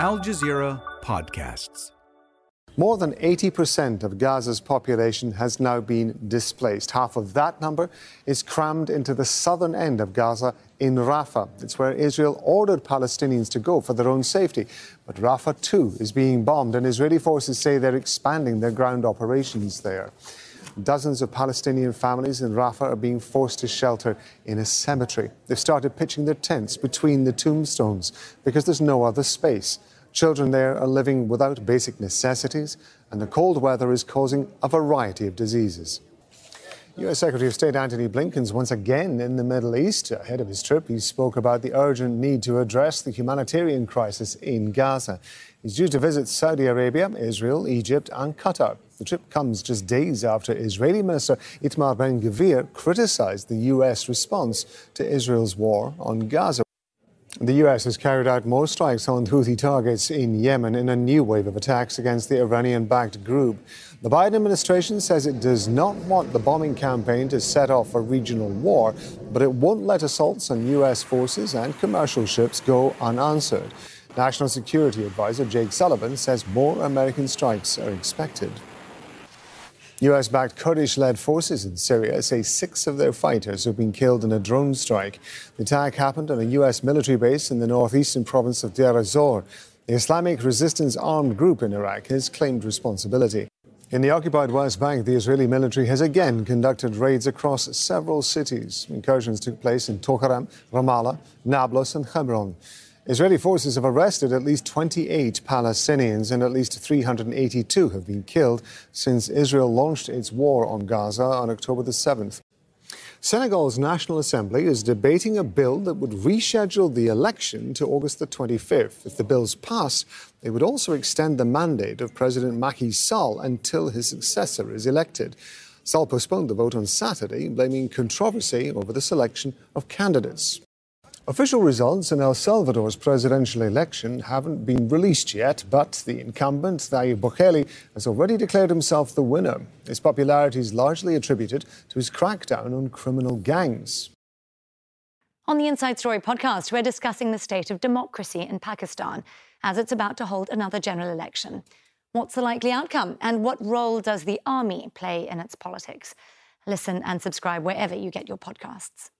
Al Jazeera Podcasts. More than 80% of Gaza's population has now been displaced. Half of that number is crammed into the southern end of Gaza in Rafah. It's where Israel ordered Palestinians to go for their own safety. But Rafah, too, is being bombed, and Israeli forces say they're expanding their ground operations there. Dozens of Palestinian families in Rafah are being forced to shelter in a cemetery. They've started pitching their tents between the tombstones because there's no other space. Children there are living without basic necessities, and the cold weather is causing a variety of diseases. U.S. Secretary of State Antony Blinken's once again in the Middle East. Ahead of his trip, he spoke about the urgent need to address the humanitarian crisis in Gaza. He's due to visit Saudi Arabia, Israel, Egypt, and Qatar. The trip comes just days after Israeli Minister Itamar Ben Gvir criticized the U.S. response to Israel's war on Gaza. The U.S. has carried out more strikes on Houthi targets in Yemen in a new wave of attacks against the Iranian backed group. The Biden administration says it does not want the bombing campaign to set off a regional war, but it won't let assaults on U.S. forces and commercial ships go unanswered. National Security Advisor Jake Sullivan says more American strikes are expected. US backed Kurdish led forces in Syria say six of their fighters have been killed in a drone strike. The attack happened on a US military base in the northeastern province of Deir ez-Zor. The Islamic Resistance Armed Group in Iraq has claimed responsibility. In the occupied West Bank, the Israeli military has again conducted raids across several cities. Incursions took place in Tulkarem, Ramallah, Nablus, and Hebron. Israeli forces have arrested at least 28 Palestinians and at least 382 have been killed since Israel launched its war on Gaza on October the 7th. Senegal's National Assembly is debating a bill that would reschedule the election to August the 25th. If the bills pass, it would also extend the mandate of President Macky Sall until his successor is elected. Sall postponed the vote on Saturday, blaming controversy over the selection of candidates. Official results in El Salvador's presidential election haven't been released yet, but the incumbent, Nayib Bukele, has already declared himself the winner. His popularity is largely attributed to his crackdown on criminal gangs. On the Inside Story podcast, we're discussing the state of democracy in Pakistan as it's about to hold another general election. What's the likely outcome, and what role does the army play in its politics? Listen and subscribe wherever you get your podcasts.